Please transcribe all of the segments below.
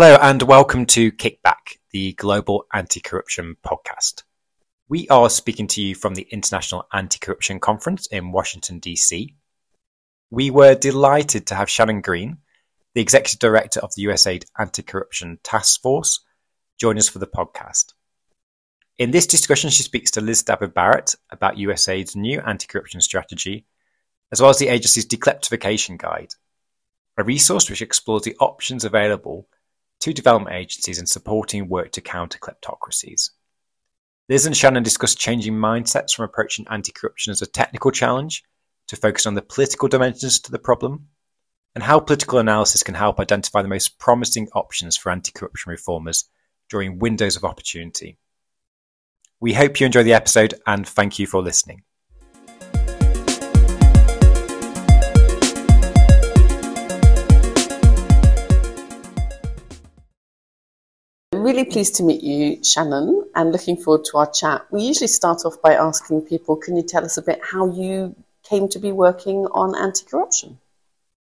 Hello, and welcome to Kickback, the Global Anti Corruption Podcast. We are speaking to you from the International Anti Corruption Conference in Washington, D.C. We were delighted to have Shannon Green, the Executive Director of the USAID Anti Corruption Task Force, join us for the podcast. In this discussion, she speaks to Liz Dávid-Barrett about USAID's new anti corruption strategy, as well as the agency's Dekleptification Guide, a resource which explores the options available to development agencies and supporting work to counter kleptocracies. Liz and Shannon discuss changing mindsets from approaching anti corruption as a technical challenge to focus on the political dimensions to the problem, and how political analysis can help identify the most promising options for anti corruption reformers during windows of opportunity. We hope you enjoy the episode and thank you for listening. Really pleased to meet you, Shannon, and looking forward to our chat. We usually start off by asking people, can you tell us a bit how you came to be working on anti corruption?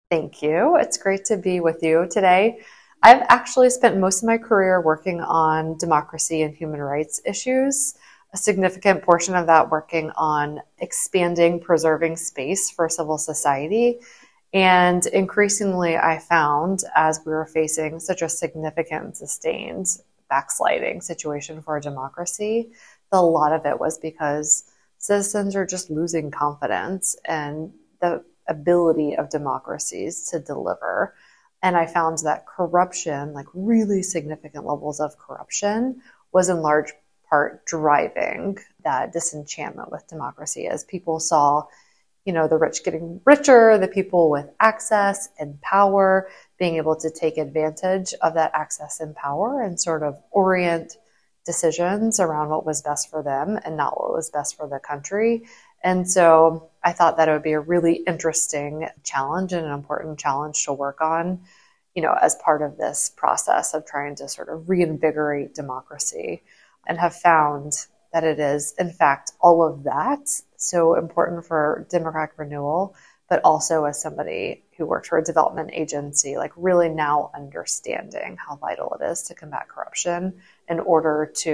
Thank you. It's great to be with you today. I've actually spent most of my career working on democracy and human rights issues, a significant portion of that working on expanding, preserving space for civil society and increasingly, I found as we were facing such a significant, sustained backsliding situation for a democracy, a lot of it was because citizens are just losing confidence in the ability of democracies to deliver. And I found that corruption, like really significant levels of corruption, was in large part driving that disenchantment with democracy as people saw you know, the rich getting richer, the people with access and power being able to take advantage of that access and power and sort of orient decisions around what was best for them and not what was best for the country. And so I thought that it would be a really interesting challenge and an important challenge to work on, you know, as part of this process of trying to sort of reinvigorate democracy and have found that it is, in fact, all of that so important for democratic renewal, but also as somebody who worked for a development agency, like really now understanding how vital it is to combat corruption in order to,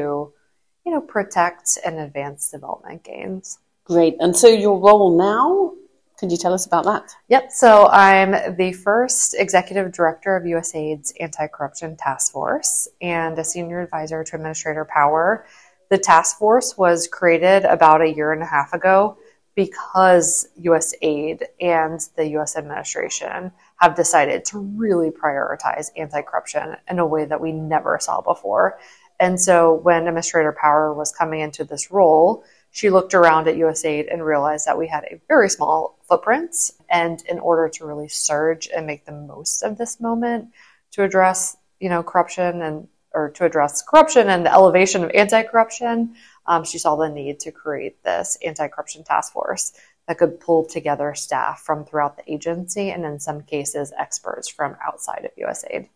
you know, protect and advance development gains. Great. And so your role now, could you tell us about that? Yep. So I'm the first executive director of USAID's anti corruption task force and a senior advisor to Administrator Power the task force was created about a year and a half ago because USAID and the US administration have decided to really prioritize anti corruption in a way that we never saw before. And so when Administrator Power was coming into this role, she looked around at USAID and realized that we had a very small footprint. And in order to really surge and make the most of this moment to address, you know, corruption and or to address corruption and the elevation of anti-corruption, um, she saw the need to create this anti-corruption task force that could pull together staff from throughout the agency and in some cases experts from outside of USAID.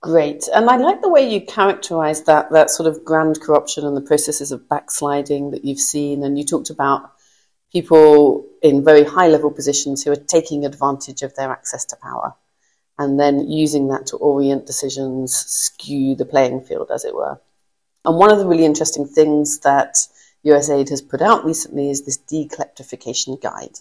Great. And I like the way you characterize that that sort of grand corruption and the processes of backsliding that you've seen and you talked about people in very high level positions who are taking advantage of their access to power and then using that to orient decisions, skew the playing field, as it were. And one of the really interesting things that USAID has put out recently is this dekleptification guide.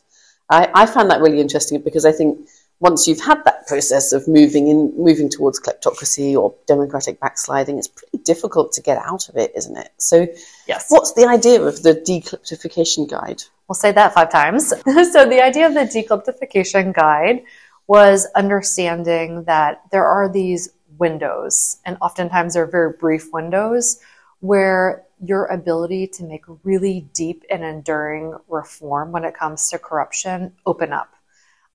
I, I found that really interesting because I think once you've had that process of moving in, moving towards kleptocracy or democratic backsliding, it's pretty difficult to get out of it, isn't it? So, yes. what's the idea of the dekleptification guide? We'll say that five times. so, the idea of the dekleptification guide was understanding that there are these windows, and oftentimes they're very brief windows, where your ability to make really deep and enduring reform when it comes to corruption open up.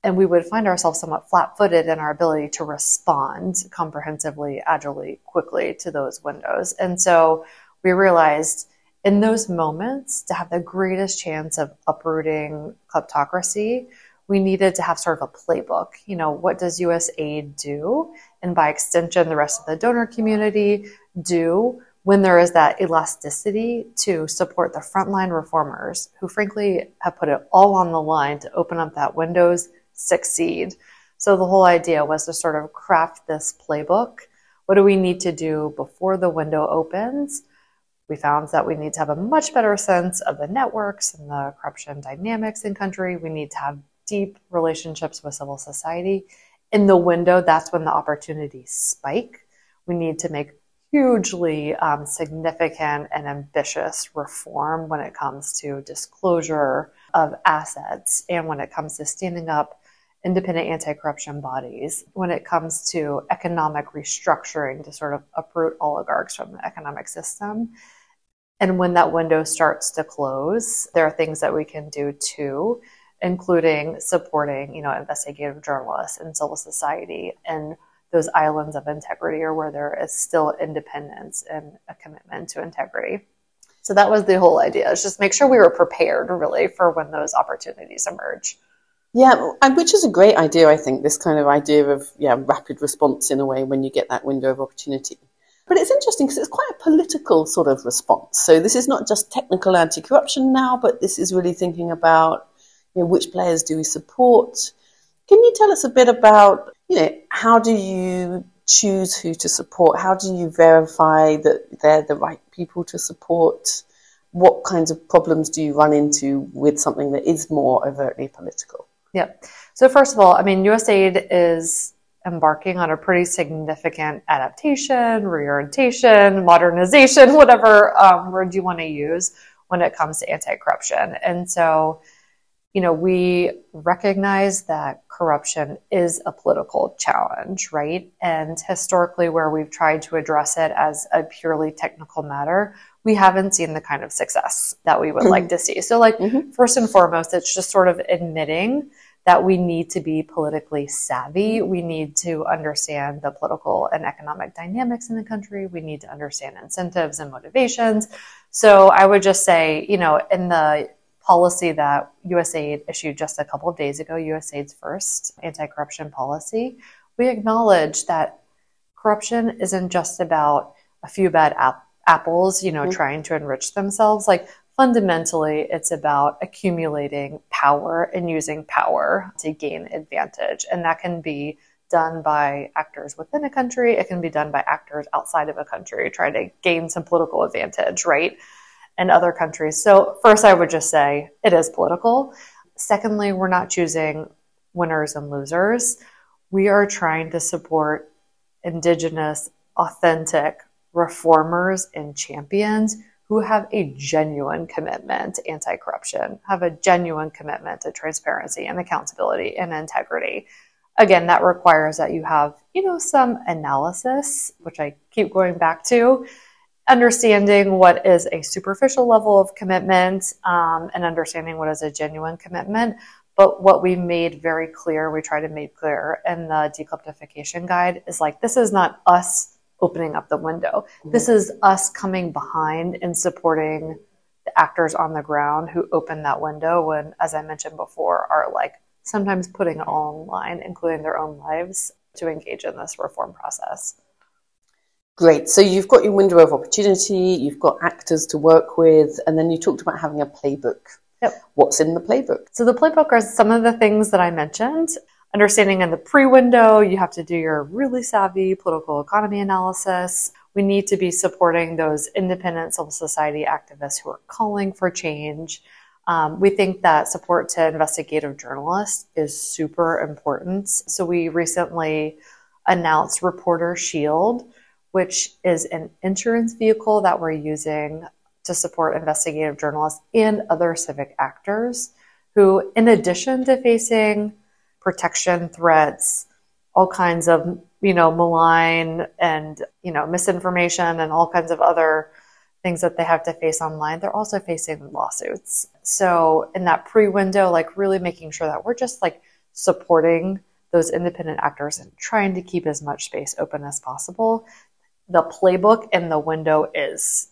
And we would find ourselves somewhat flat footed in our ability to respond comprehensively, agilely, quickly to those windows. And so we realized in those moments to have the greatest chance of uprooting kleptocracy, we needed to have sort of a playbook. You know, what does USAID do? And by extension, the rest of the donor community do when there is that elasticity to support the frontline reformers who, frankly, have put it all on the line to open up that windows, succeed. So the whole idea was to sort of craft this playbook What do we need to do before the window opens? We found that we need to have a much better sense of the networks and the corruption dynamics in country. We need to have deep relationships with civil society. In the window, that's when the opportunities spike. We need to make hugely um, significant and ambitious reform when it comes to disclosure of assets and when it comes to standing up independent anti corruption bodies, when it comes to economic restructuring to sort of uproot oligarchs from the economic system. And when that window starts to close, there are things that we can do too, including supporting, you know, investigative journalists and civil society and those islands of integrity or where there is still independence and a commitment to integrity. So that was the whole idea. Is just make sure we were prepared really for when those opportunities emerge. Yeah, which is a great idea, I think, this kind of idea of yeah, rapid response in a way when you get that window of opportunity. But it's interesting because it's quite a political sort of response. So this is not just technical anti-corruption now, but this is really thinking about you know, which players do we support. Can you tell us a bit about you know how do you choose who to support? How do you verify that they're the right people to support? What kinds of problems do you run into with something that is more overtly political? Yep. So first of all, I mean, USAID is embarking on a pretty significant adaptation, reorientation, modernization, whatever um, word you want to use when it comes to anti-corruption. And so, you know, we recognize that corruption is a political challenge, right? And historically, where we've tried to address it as a purely technical matter, we haven't seen the kind of success that we would mm-hmm. like to see. So, like, mm-hmm. first and foremost, it's just sort of admitting that we need to be politically savvy. We need to understand the political and economic dynamics in the country. We need to understand incentives and motivations. So I would just say, you know, in the policy that USAID issued just a couple of days ago, USAID's first anti corruption policy, we acknowledge that corruption isn't just about a few bad ap- apples, you know, mm-hmm. trying to enrich themselves. Like fundamentally, it's about accumulating power and using power to gain advantage. And that can be done by actors within a country, it can be done by actors outside of a country trying to gain some political advantage, right? And other countries. So, first, I would just say it is political. Secondly, we're not choosing winners and losers. We are trying to support indigenous, authentic reformers and champions who have a genuine commitment to anti corruption, have a genuine commitment to transparency and accountability and integrity. Again, that requires that you have, you know, some analysis, which I keep going back to, understanding what is a superficial level of commitment um, and understanding what is a genuine commitment. But what we made very clear, we try to make clear in the dekleptification guide is like, this is not us opening up the window. Mm-hmm. This is us coming behind and supporting the actors on the ground who open that window when, as I mentioned before, are like sometimes putting it all on line, including their own lives, to engage in this reform process. Great. So you've got your window of opportunity, you've got actors to work with, and then you talked about having a playbook. Yep. What's in the playbook? So the playbook are some of the things that I mentioned understanding in the pre window, you have to do your really savvy political economy analysis. We need to be supporting those independent civil society activists who are calling for change. Um, we think that support to investigative journalists is super important. So we recently announced Reporter Shield, which is an insurance vehicle that we're using to support investigative journalists and other civic actors who, in addition to facing protection threats, all kinds of, you know, malign and, you know, misinformation and all kinds of other things that they have to face online. They're also facing lawsuits. So in that pre window, like really making sure that we're just like supporting those independent actors and trying to keep as much space open as possible. The playbook in the window is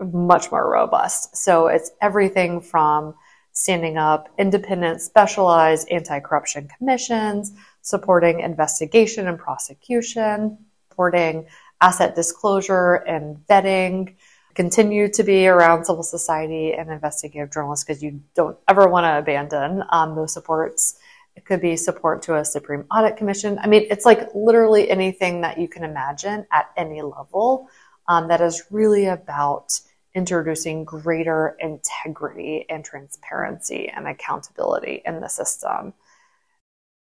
much more robust. So it's everything from standing up independent, specialized anti corruption commissions, supporting investigation and prosecution, supporting asset disclosure and vetting, continue to be around civil society and investigative journalists because you don't ever want to abandon um, those supports. It could be support to a Supreme Audit Commission. I mean, it's like literally anything that you can imagine at any level um, that is really about introducing greater integrity and transparency and accountability in the system.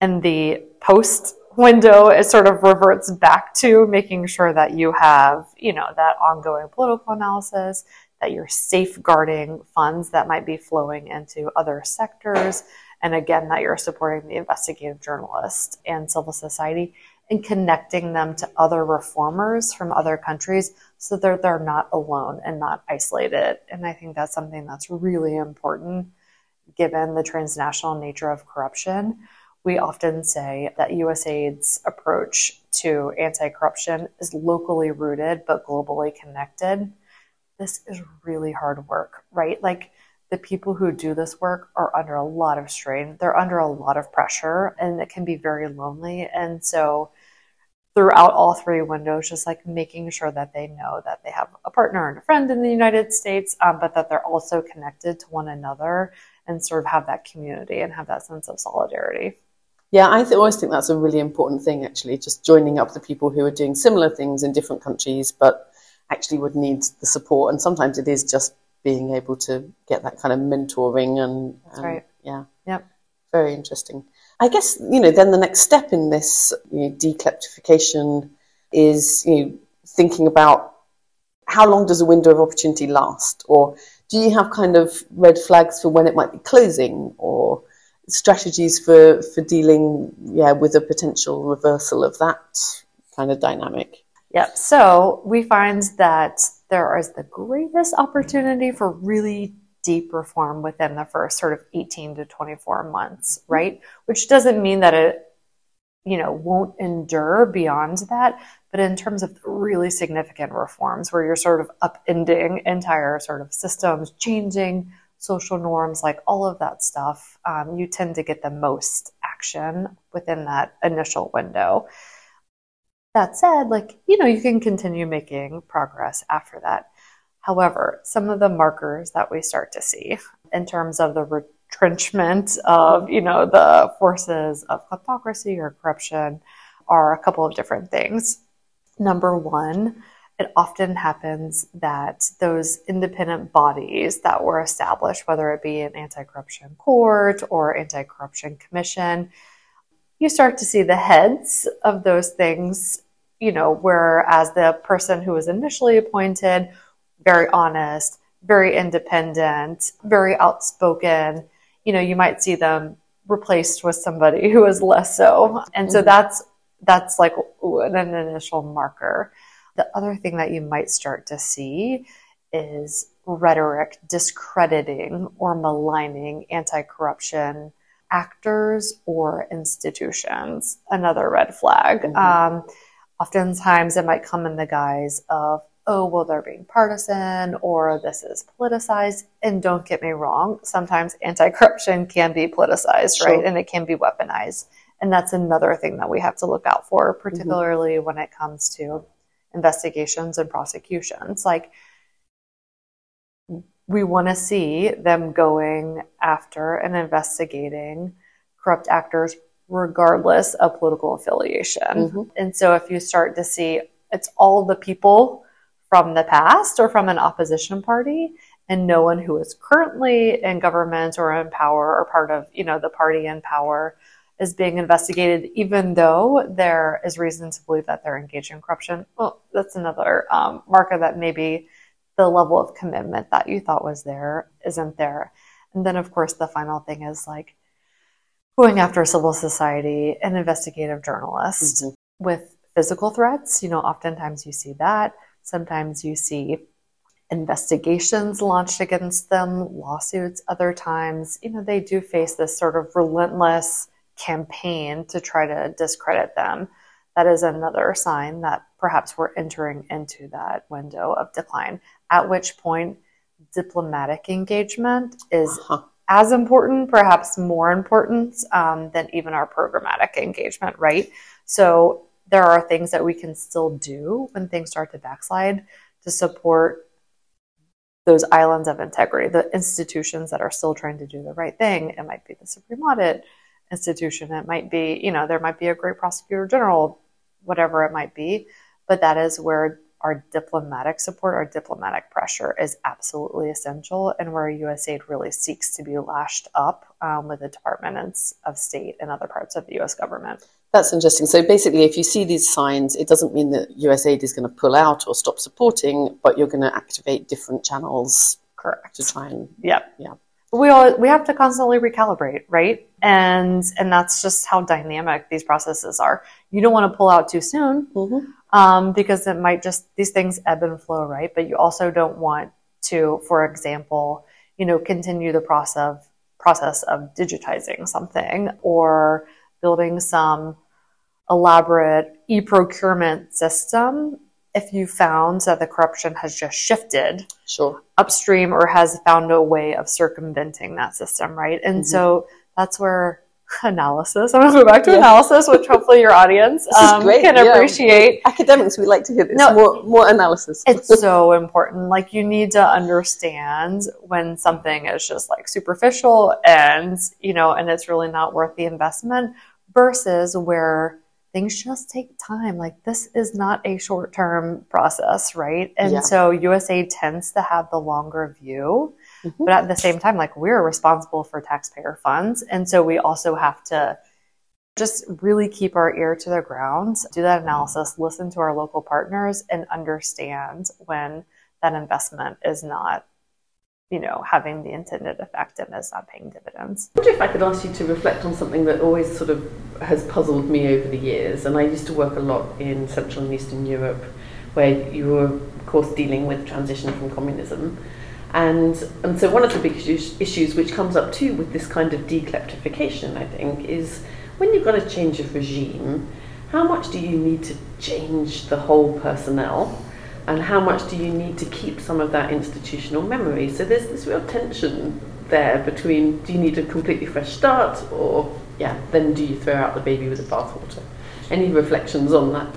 And the post window it sort of reverts back to making sure that you have, you know, that ongoing political analysis, that you're safeguarding funds that might be flowing into other sectors, and again, that you're supporting the investigative journalist and civil society and connecting them to other reformers from other countries so that they're not alone and not isolated. And I think that's something that's really important given the transnational nature of corruption. We often say that USAID's approach to anti corruption is locally rooted but globally connected. This is really hard work, right? Like, the people who do this work are under a lot of strain. They're under a lot of pressure and it can be very lonely. And so, throughout all three windows, just like making sure that they know that they have a partner and a friend in the United States, um, but that they're also connected to one another and sort of have that community and have that sense of solidarity. Yeah, I th- always think that's a really important thing, actually, just joining up the people who are doing similar things in different countries, but actually would need the support. And sometimes it is just being able to get that kind of mentoring and, and right. yeah, Yep. very interesting. I guess you know then the next step in this you know, dekleptification is you know, thinking about how long does a window of opportunity last, or do you have kind of red flags for when it might be closing, or strategies for for dealing yeah with a potential reversal of that kind of dynamic? Yep. So we find that there is the greatest opportunity for really deep reform within the first sort of 18 to 24 months, right? Which doesn't mean that it, you know, won't endure beyond that. But in terms of really significant reforms where you're sort of upending entire sort of systems, changing social norms, like all of that stuff, um, you tend to get the most action within that initial window. That said, like, you know, you can continue making progress after that. However, some of the markers that we start to see in terms of the retrenchment of, you know, the forces of kleptocracy or corruption are a couple of different things. Number one, it often happens that those independent bodies that were established, whether it be an anti corruption court or anti corruption commission, you start to see the heads of those things, you know, whereas the person who was initially appointed, very honest, very independent, very outspoken, you know, you might see them replaced with somebody who is less so. And so that's that's like an initial marker. The other thing that you might start to see is rhetoric discrediting or maligning anti-corruption actors or institutions. Another red flag. Mm-hmm. Um, oftentimes it might come in the guise of, oh, well, they're being partisan or this is politicized. And don't get me wrong, sometimes anti corruption can be politicized, sure. right? And it can be weaponized. And that's another thing that we have to look out for, particularly mm-hmm. when it comes to investigations and prosecutions. Like, we want to see them going after and investigating corrupt actors regardless of political affiliation. Mm-hmm. And so if you start to see it's all the people from the past or from an opposition party and no one who is currently in government or in power or part of, you know, the party in power is being investigated, even though there is reason to believe that they're engaged in corruption. Well, that's another um, marker that maybe the level of commitment that you thought was there isn't there. And then, of course, the final thing is like going after civil society and investigative journalists mm-hmm. with physical threats. You know, oftentimes you see that. Sometimes you see investigations launched against them, lawsuits. Other times, you know, they do face this sort of relentless campaign to try to discredit them. That is another sign that perhaps we're entering into that window of decline, at which point diplomatic engagement is uh-huh as important, perhaps more important um, than even our programmatic engagement, right? So there are things that we can still do when things start to backslide to support those islands of integrity, the institutions that are still trying to do the right thing. It might be the Supreme Audit institution. It might be, you know, there might be a great prosecutor general, whatever it might be, but that is where our diplomatic support, our diplomatic pressure is absolutely essential, and where USAID really seeks to be lashed up um, with the Department of State and other parts of the US government. That's interesting. So basically, if you see these signs, it doesn't mean that USAID is going to pull out or stop supporting, but you're going to activate different channels. Correct. To try and yeah, yeah. We all we have to constantly recalibrate, right? And and that's just how dynamic these processes are. You don't want to pull out too soon. Mm-hmm um, because it might just these things ebb and flow, right? But you also don't want to, for example, you know, continue the process of process of digitizing something or building some elaborate e-procurement system if you found that the corruption has just shifted sure. upstream or has found a way of circumventing that system, right? And mm-hmm. so that's where analysis. I'm going to go back to yeah. analysis, which hopefully your audience um, can yeah. appreciate. Academics, we like to hear this. No, more, more analysis. it's so important. Like you need to understand when something is just like superficial and, you know, and it's really not worth the investment versus where things just take time. Like this is not a short term process, right? And yeah. so USA tends to have the longer view Mm-hmm. But at the same time, like we're responsible for taxpayer funds. And so we also have to just really keep our ear to the ground, do that analysis, listen to our local partners, and understand when that investment is not you know, having the intended effect and is not paying dividends. I wonder if I could ask you to reflect on something that always sort of has puzzled me over the years. And I used to work a lot in Central and Eastern Europe, where you were, of course, dealing with transition from communism. And, and so one of the big issues which comes up too with this kind of dekleptification, I think, is when you've got a change of regime, how much do you need to change the whole personnel? And how much do you need to keep some of that institutional memory? So there's this real tension there between do you need a completely fresh start or yeah, then do you throw out the baby with the bathwater? Any reflections on that?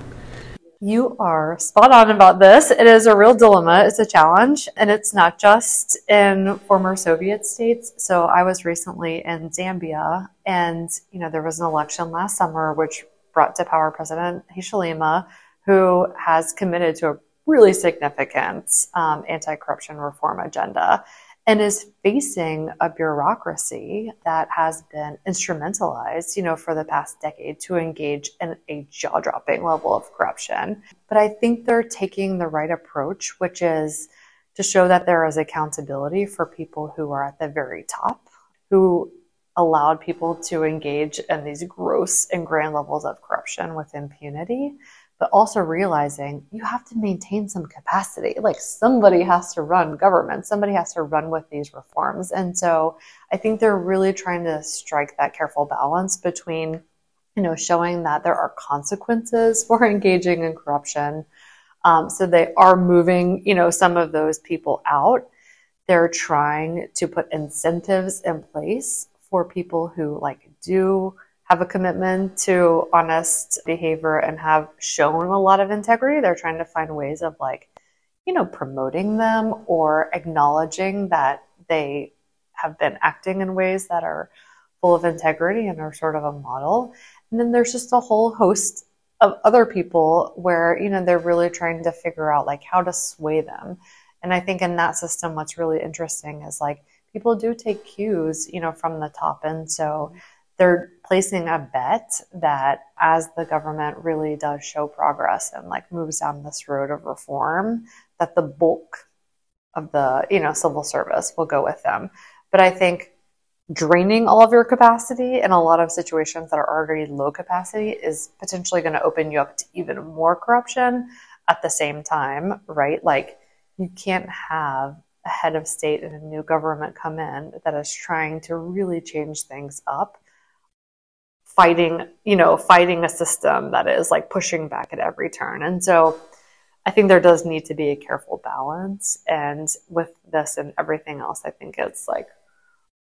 You are spot on about this. It is a real dilemma. It's a challenge, and it's not just in former Soviet states. So I was recently in Zambia, and you know there was an election last summer which brought to power President Hichilema, who has committed to a really significant um, anti-corruption reform agenda and is facing a bureaucracy that has been instrumentalized, you know, for the past decade to engage in a jaw-dropping level of corruption. But I think they're taking the right approach, which is to show that there is accountability for people who are at the very top, who allowed people to engage in these gross and grand levels of corruption with impunity but also realizing you have to maintain some capacity. Like somebody has to run government, somebody has to run with these reforms. And so I think they're really trying to strike that careful balance between, you know, showing that there are consequences for engaging in corruption. Um, so they are moving, you know, some of those people out. They're trying to put incentives in place for people who like do have a commitment to honest behavior and have shown a lot of integrity. They're trying to find ways of like, you know, promoting them or acknowledging that they have been acting in ways that are full of integrity and are sort of a model. And then there's just a whole host of other people where, you know, they're really trying to figure out like how to sway them. And I think in that system, what's really interesting is like people do take cues, you know, from the top. And so they're placing a bet that as the government really does show progress and like moves down this road of reform, that the bulk of the you know civil service will go with them. But I think draining all of your capacity in a lot of situations that are already low capacity is potentially going to open you up to even more corruption at the same time, right? Like you can't have a head of state and a new government come in that is trying to really change things up fighting, you know, fighting a system that is like pushing back at every turn. And so I think there does need to be a careful balance. And with this and everything else, I think it's like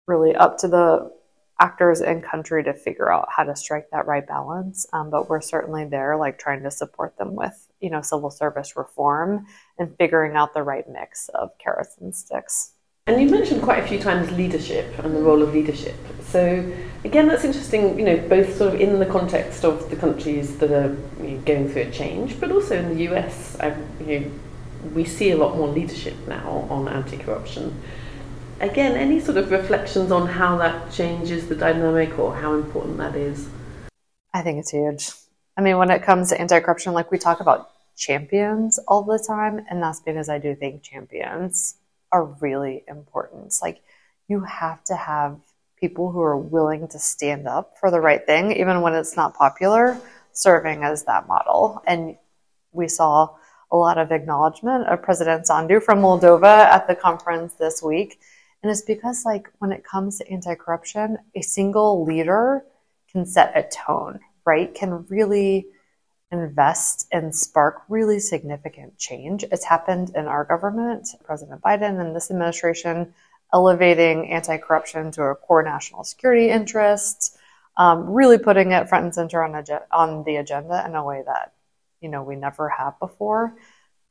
really up to the actors and country to figure out how to strike that right balance. Um, but we're certainly there, like trying to support them with, you know, civil service reform and figuring out the right mix of carrots and sticks. And you mentioned quite a few times leadership and the role of leadership. So Again, that's interesting, you know, both sort of in the context of the countries that are you know, going through a change, but also in the US. I, you know, we see a lot more leadership now on anti corruption. Again, any sort of reflections on how that changes the dynamic or how important that is? I think it's huge. I mean, when it comes to anti corruption, like we talk about champions all the time, and that's because I do think champions are really important. Like, you have to have people who are willing to stand up for the right thing, even when it's not popular, serving as that model. And we saw a lot of acknowledgement of President Sandu from Moldova at the conference this week. And it's because, like, when it comes to anti corruption, a single leader can set a tone, right? Can really invest and spark really significant change. It's happened in our government, President Biden and this administration elevating anti corruption to a core national security interest, um, really putting it front and center on, on the agenda in a way that you know we never have before.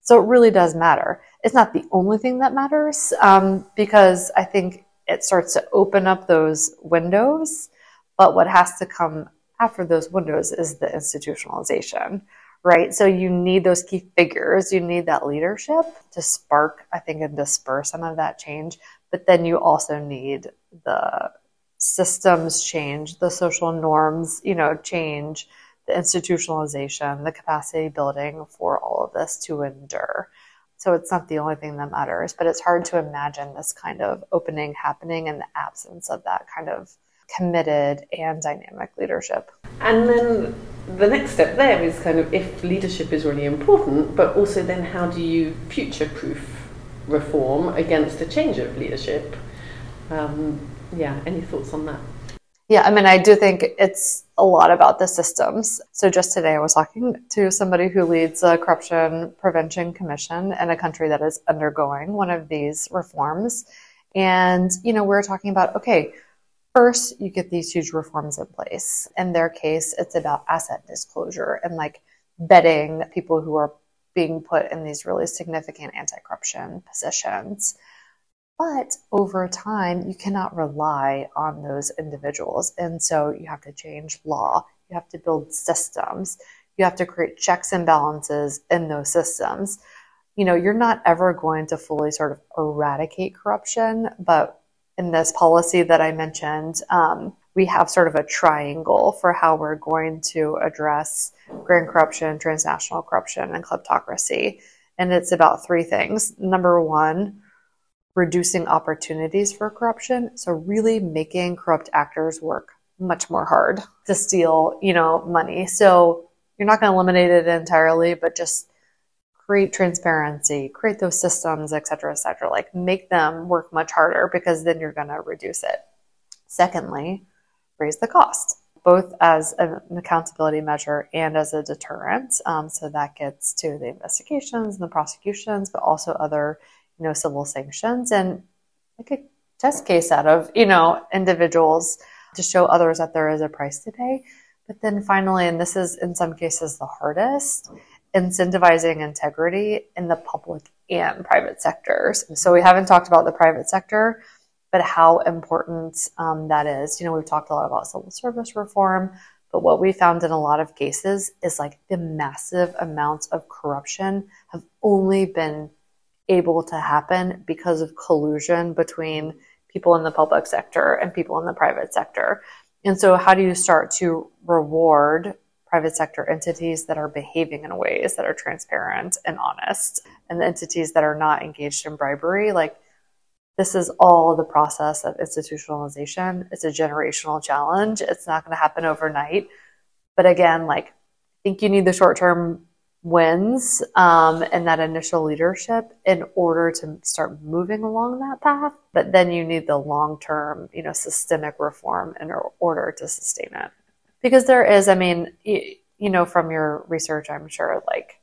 So it really does matter. It's not the only thing that matters um, because I think it starts to open up those windows. But what has to come after those windows is the institutionalization, right? So you need those key figures, you need that leadership to spark, I think, and disperse some of that change. But then you also need the systems change, the social norms, you know, change the institutionalization, the capacity building for all of this to endure. So it's not the only thing that matters, but it's hard to imagine this kind of opening happening in the absence of that kind of committed and dynamic leadership. And then the next step there is kind of if leadership is really important, but also then how do you future proof reform against a change of leadership? Um, yeah, any thoughts on that? Yeah, I mean, I do think it's a lot about the systems. So just today, I was talking to somebody who leads a corruption prevention commission in a country that is undergoing one of these reforms. And, you know, we we're talking about, okay, first you get these huge reforms in place. In their case, it's about asset disclosure and like vetting people who are being put in these really significant anti corruption positions. But over time, you cannot rely on those individuals. And so you have to change law, you have to build systems, you have to create checks and balances in those systems. You know, you're not ever going to fully sort of eradicate corruption, but in this policy that I mentioned, um, we have sort of a triangle for how we're going to address grand corruption, transnational corruption, and kleptocracy. And it's about three things. Number one, reducing opportunities for corruption. So really making corrupt actors work much more hard to steal, you know, money. So you're not going to eliminate it entirely, but just create transparency, create those systems, et cetera, et cetera. Like make them work much harder because then you're going to reduce it. Secondly, raise the cost, both as an accountability measure and as a deterrent. Um, so that gets to the investigations and the prosecutions, but also other you know, civil sanctions and like a test case out of, you know, individuals to show others that there is a price to pay. But then finally, and this is in some cases the hardest, incentivizing integrity in the public and private sectors. So we haven't talked about the private sector, but how important um, that is. You know, we've talked a lot about civil service reform, but what we found in a lot of cases is like the massive amounts of corruption have only been able to happen because of collusion between people in the public sector and people in the private sector. And so, how do you start to reward private sector entities that are behaving in ways that are transparent and honest, and the entities that are not engaged in bribery? Like, this is all the process of institutionalization. It's a generational challenge. It's not going to happen overnight. But again, like, I think you need the short term wins um, and that initial leadership in order to start moving along that path. But then you need the long term, you know, systemic reform in order to sustain it. Because there is, I mean, you, you know, from your research, I'm sure, like,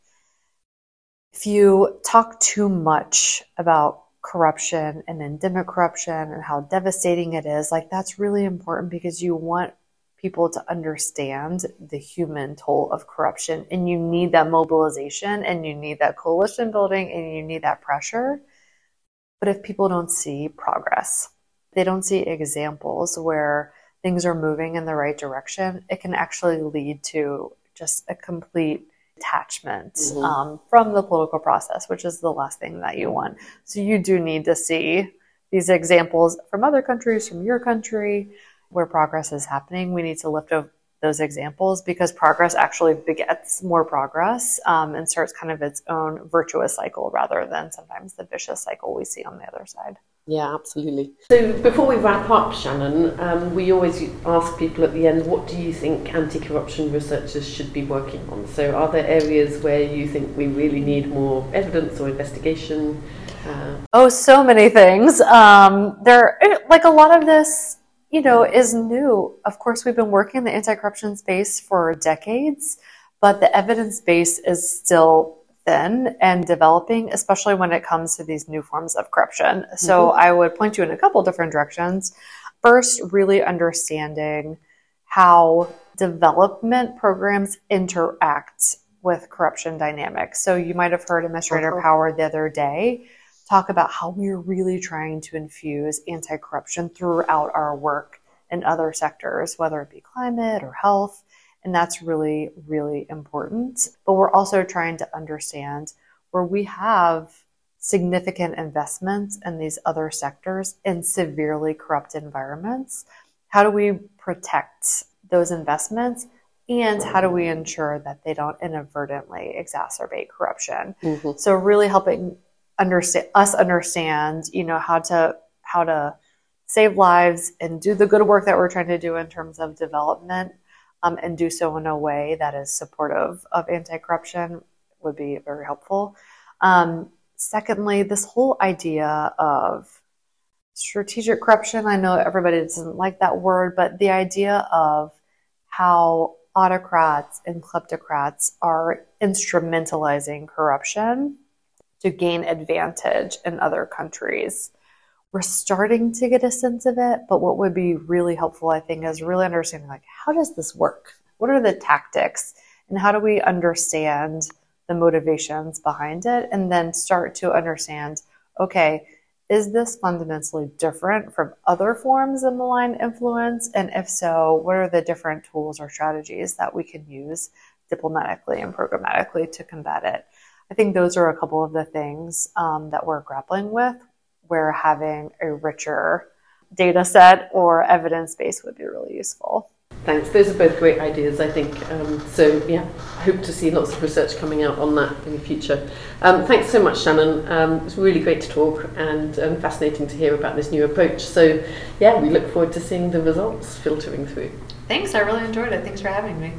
if you talk too much about corruption and endemic corruption and how devastating it is, like, that's really important because you want people to understand the human toll of corruption. And you need that mobilization and you need that coalition building and you need that pressure. But if people don't see progress, they don't see examples where things are moving in the right direction, it can actually lead to just a complete detachment mm-hmm. um, from the political process, which is the last thing that you want. So you do need to see these examples from other countries, from your country, where progress is happening. We need to lift up those examples because progress actually begets more progress um, and starts kind of its own virtuous cycle rather than sometimes the vicious cycle we see on the other side. Yeah, absolutely. So before we wrap up, Shannon, um, we always ask people at the end, what do you think anti-corruption researchers should be working on? So are there areas where you think we really need more evidence or investigation? Uh, oh, so many things. Um, there, like a lot of this you know, is new. Of course, we've been working in the anti-corruption space for decades, but the evidence base is still thin and developing, especially when it comes to these new forms of corruption. Mm-hmm. So I would point you in a couple different directions. First, really understanding how development programs interact with corruption dynamics. So you might have heard Administrator uh-huh. Power the other day talk about how we're really trying to infuse anti corruption throughout our work in other sectors, whether it be climate or health. And that's really, really important. But we're also trying to understand where we have significant investments in these other sectors in severely corrupt environments. How do we protect those investments? And how do we ensure that they don't inadvertently exacerbate corruption? Mm-hmm. So, really helping understand us understand you know how to how to save lives and do the good work that we're trying to do in terms of development um, and do so in a way that is supportive of anti-corruption would be very helpful um, secondly this whole idea of strategic corruption i know everybody doesn't like that word but the idea of how autocrats and kleptocrats are instrumentalizing corruption to gain advantage in other countries. We're starting to get a sense of it, but what would be really helpful, I think, is really understanding like how does this work? What are the tactics? And how do we understand the motivations behind it? And then start to understand, okay, is this fundamentally different from other forms of malign influence? And if so, what are the different tools or strategies that we can use diplomatically and programmatically to combat it? I think those are a couple of the things um, that we're grappling with where having a richer data set or evidence base would be really useful. Thanks. Those are both great ideas, I think. Um, so, yeah, I hope to see lots of research coming out on that in the future. Um, thanks so much, Shannon. Um, it was really great to talk and um, fascinating to hear about this new approach. So, yeah, we look forward to seeing the results filtering through. Thanks. I really enjoyed it. Thanks for having me.